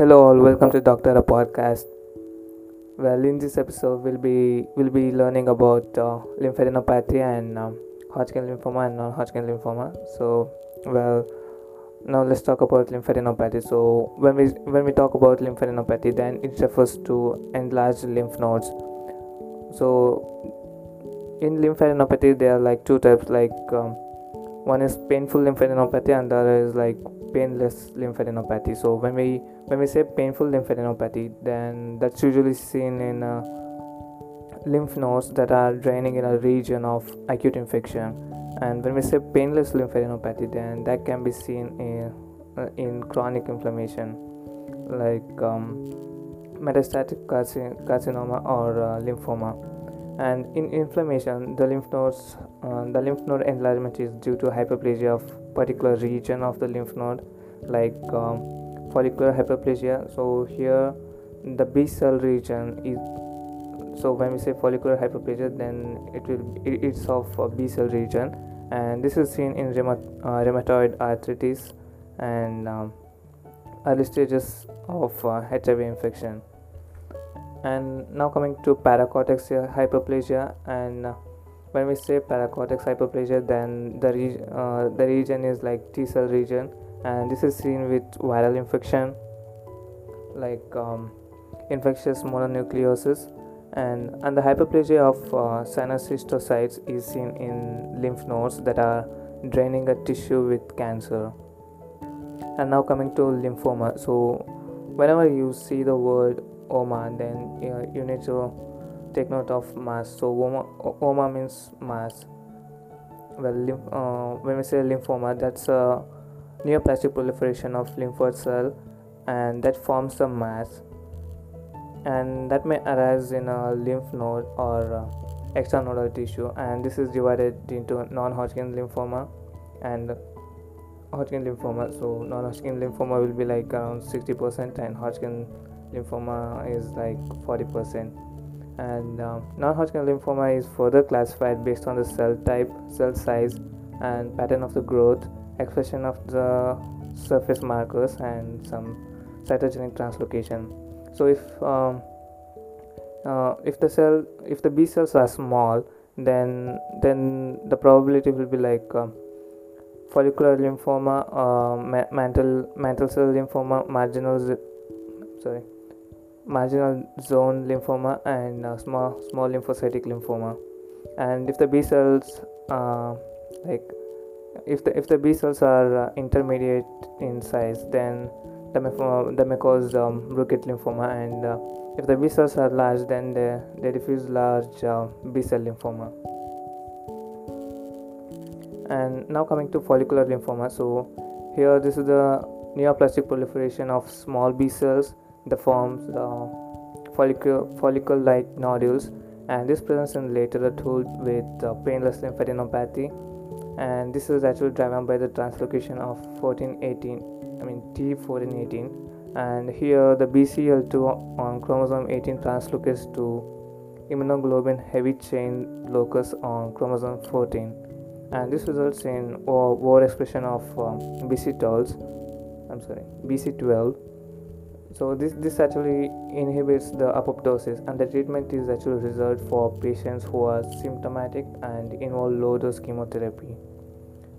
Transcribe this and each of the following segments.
Hello all, welcome to Doctor a podcast. Well, in this episode, we'll be we'll be learning about uh, lymphadenopathy and um, Hodgkin lymphoma and non-Hodgkin lymphoma. So, well, now let's talk about lymphadenopathy. So, when we when we talk about lymphadenopathy, then it refers to enlarged lymph nodes. So, in lymphadenopathy, there are like two types. Like um, one is painful lymphadenopathy, and the other is like painless lymphadenopathy. So, when we when we say painful lymphadenopathy, then that's usually seen in uh, lymph nodes that are draining in a region of acute infection. And when we say painless lymphadenopathy, then that can be seen in uh, in chronic inflammation, like um, metastatic carcinoma or uh, lymphoma. And in inflammation, the lymph nodes, uh, the lymph node enlargement is due to hyperplasia of particular region of the lymph node, like um, follicular hyperplasia. So here the b cell region is so when we say follicular hyperplasia then it will it's of b cell region. And this is seen in uh, rheumatoid arthritis and um, early stages of uh, hiv infection. And now coming to paracortex hyperplasia. And uh, when we say paracortex hyperplasia then the, re- uh, the region is like t cell region and this is seen with viral infection like um, infectious mononucleosis. And and the hyperplasia of uh, sinus histiocytes is seen in lymph nodes that are draining a tissue with cancer. And now coming to lymphoma. So whenever you see the word oma then you need to take note of mass. So oma, oma means mass. Well lymph, uh, when we say lymphoma that's a neoplastic proliferation of lymphoid cell and that forms a mass and that may arise in a lymph node or uh, extranodal tissue and this is divided into non-hodgkin lymphoma and hodgkin lymphoma. So non-hodgkin lymphoma will be like around 60% and hodgkin lymphoma is like 40% and uh, non-hodgkin lymphoma is further classified based on the cell type cell size and pattern of the growth expression of the surface markers and some cytogenic translocation. So if um, uh, if the cell if the b cells are small then then the probability will be like um, follicular lymphoma uh, ma- mantle mantle cell lymphoma marginal z- sorry marginal zone lymphoma and uh, small small lymphocytic lymphoma. And if the b cells like if the if the B cells are uh, intermediate in size, then the may, the may cause um, Burkitt lymphoma, and uh, if the B cells are large, then they, they diffuse large uh, B cell lymphoma. And now coming to follicular lymphoma, so here this is the neoplastic proliferation of small B cells that forms uh, follicle follicle-like nodules, and this presents in later adulthood with uh, painless lymphadenopathy and this is actually driven by the translocation of 1418 i mean t1418 and here the bcl2 on chromosome 18 translocates to immunoglobulin heavy chain locus on chromosome 14 and this results in overexpression of um, bcl2 i'm sorry bcl2 so this this actually inhibits the apoptosis and the treatment is actually reserved for patients who are symptomatic and involve low dose chemotherapy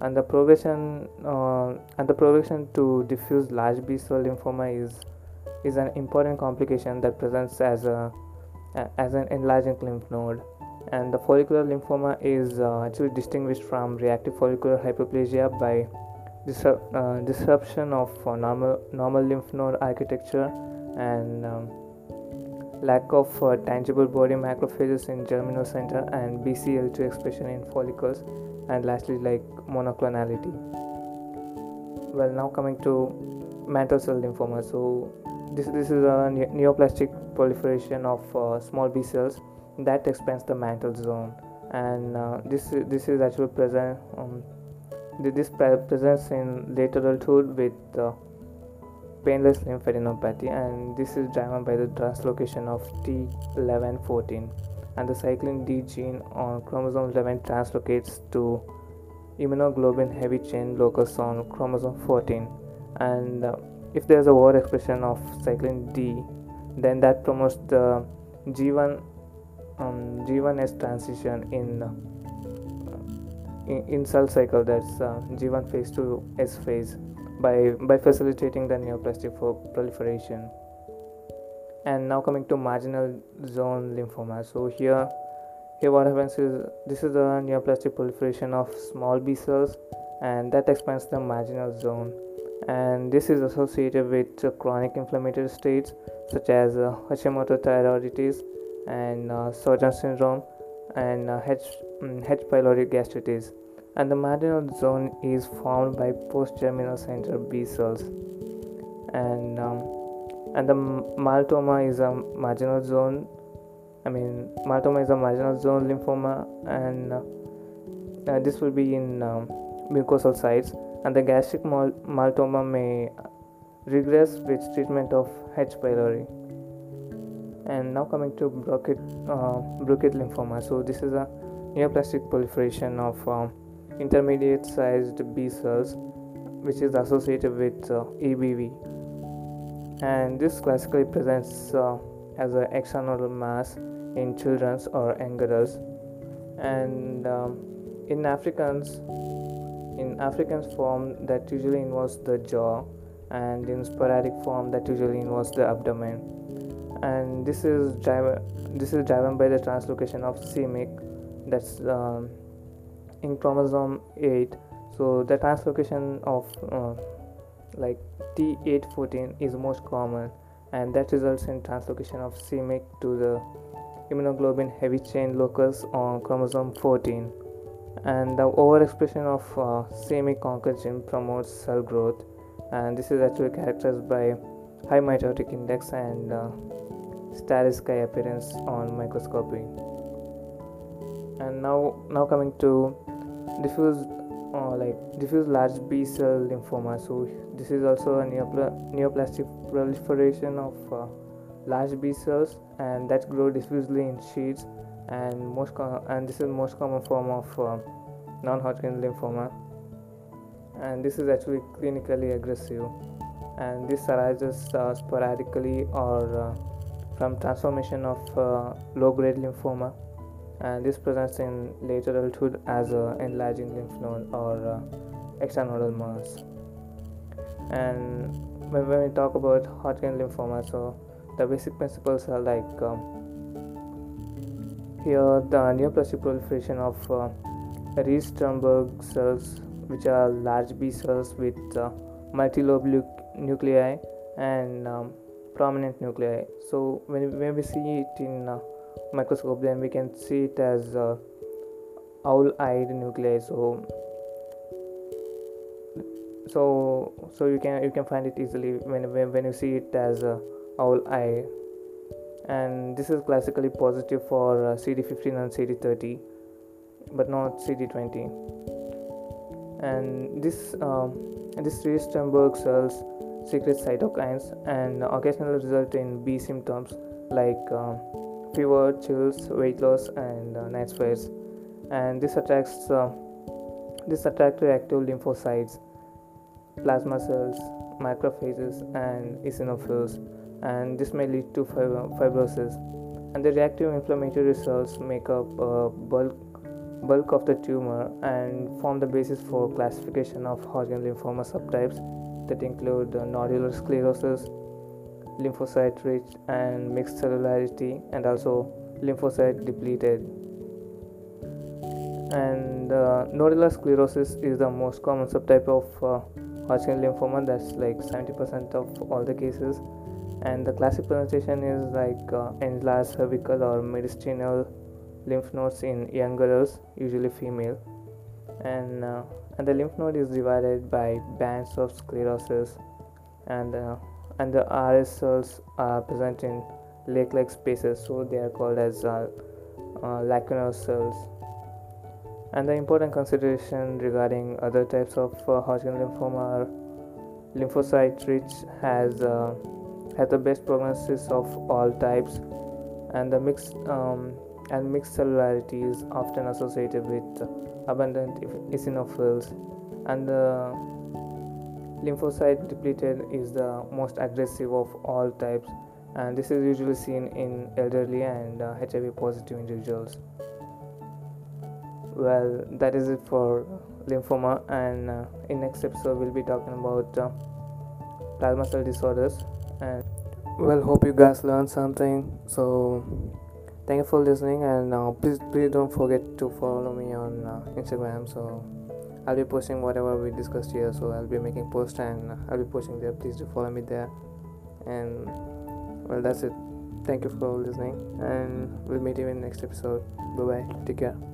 and the progression uh, and the progression to diffuse large B cell lymphoma is is an important complication that presents as a as an enlarging lymph node. And the follicular lymphoma is uh, actually distinguished from reactive follicular hyperplasia by disrupt, uh, disruption of uh, normal normal lymph node architecture and um, lack of uh, tangible body macrophages in germinal center and BCL2 expression in follicles and lastly like monoclonality. Well now coming to mantle cell lymphoma. So this this is a neoplastic proliferation of uh, small B cells that expands the mantle zone. And uh, this this is actually present um, this presents in later adulthood with uh, painless lymphadenopathy and this is driven by the translocation of T1114 and the cyclin D gene on chromosome 11 translocates to immunoglobulin heavy chain locus on chromosome 14 and uh, if there's a overexpression of cyclin D, then that promotes the G1 um, G1S transition in uh, in, in cell cycle. That's uh, G1 phase to S phase by by facilitating the neoplastic proliferation. And now coming to marginal zone lymphoma. So here here what happens is this is the neoplastic proliferation of small B cells and that expands the marginal zone and this is associated with uh, chronic inflammatory states such as uh, Hashimoto thyroiditis and uh, syndrome and uh, H. Um, H. pylori gastritis and the marginal zone is formed by post-germinal center B cells and um, and the MALToma is a marginal zone I mean MALToma is a marginal zone lymphoma and uh, uh, this will be in um, mucosal sites and the gastric MALToma may regress with treatment of H. pylori. And now coming to Burkitt, uh, lymphoma. So this is a neoplastic proliferation of um, intermediate sized B cells which is associated with uh, EBV. And this classically presents uh, as an extranodal mass in children's or young adults. And um, in Africans, in African form that usually involves the jaw and in sporadic form that usually involves the abdomen and this is driven this is driven by the translocation of c-MYC that's um, in chromosome 8 so the translocation of uh, like T814 is most common and that results in translocation of c-MYC to the immunoglobulin heavy chain locus on chromosome 14 and the overexpression of uh, c-MYC gene promotes cell growth. And this is actually characterized by high mitotic index and uh, appearance on microscopy and now now coming to diffuse uh, like diffuse large B cell lymphoma. So this is also a neopla- neoplastic proliferation of uh, large B cells and that grow diffusely in sheets and most com- and this is most common form of uh, non-Hodgkin lymphoma. And this is actually clinically aggressive. And this arises uh, sporadically or uh, from transformation of uh, low-grade lymphoma and this presents in later adulthood as an enlarging lymph node or uh, extranodal mass and when, we talk about Hodgkin lymphoma so the basic principles are like um, here, the neoplastic proliferation of uh, Reed-Sternberg cells, which are large B cells with uh, multilobe nuclei and um, prominent nuclei. So when, when we see it in uh, microscope, then we can see it as uh, owl-eyed nuclei. So so so you can you can find it easily when when, when you see it as uh, owl eye and this is classically positive for uh, CD15 and CD30 but not CD20 and this um, this Reed-Sternberg cells secrete cytokines and occasionally result in B symptoms like um, fever, chills, weight loss, and uh, night sweats. And this attracts uh, this attract reactive lymphocytes, plasma cells, macrophages, and eosinophils and this may lead to fibrosis and the reactive inflammatory cells make up a bulk bulk of the tumor and form the basis for classification of Hodgkin lymphoma subtypes that include uh, nodular sclerosis, lymphocyte rich and mixed cellularity, and also lymphocyte depleted. And uh, nodular sclerosis is the most common subtype of uh, Hodgkin lymphoma, that's like 70% of all the cases. And the classic presentation is like uh, enlarged cervical or mediastinal lymph nodes in young girls usually female. And uh, and the lymph node is divided by bands of sclerosis and uh, and the RS cells are present in lake-like spaces so they are called as uh, uh, lacunar cells. And the important consideration regarding other types of uh, Hodgkin lymphoma are lymphocyte rich has uh, has the best prognosis of all types, and the mixed um, and mixed cellularity is often associated with abundant eosinophils, and the lymphocyte depleted is the most aggressive of all types and this is usually seen in elderly and uh, hiv positive individuals. Well that is it for lymphoma and uh, in next episode we'll be talking about uh, plasma cell disorders and well hope you guys learned something. So thank you for listening and uh, please please don't forget to follow me on uh, instagram so i'll be posting whatever we discussed here so i'll be making posts and i'll be posting there. Please do follow me there. And well that's it. Thank you for listening and we'll meet you in the next episode. Bye bye take care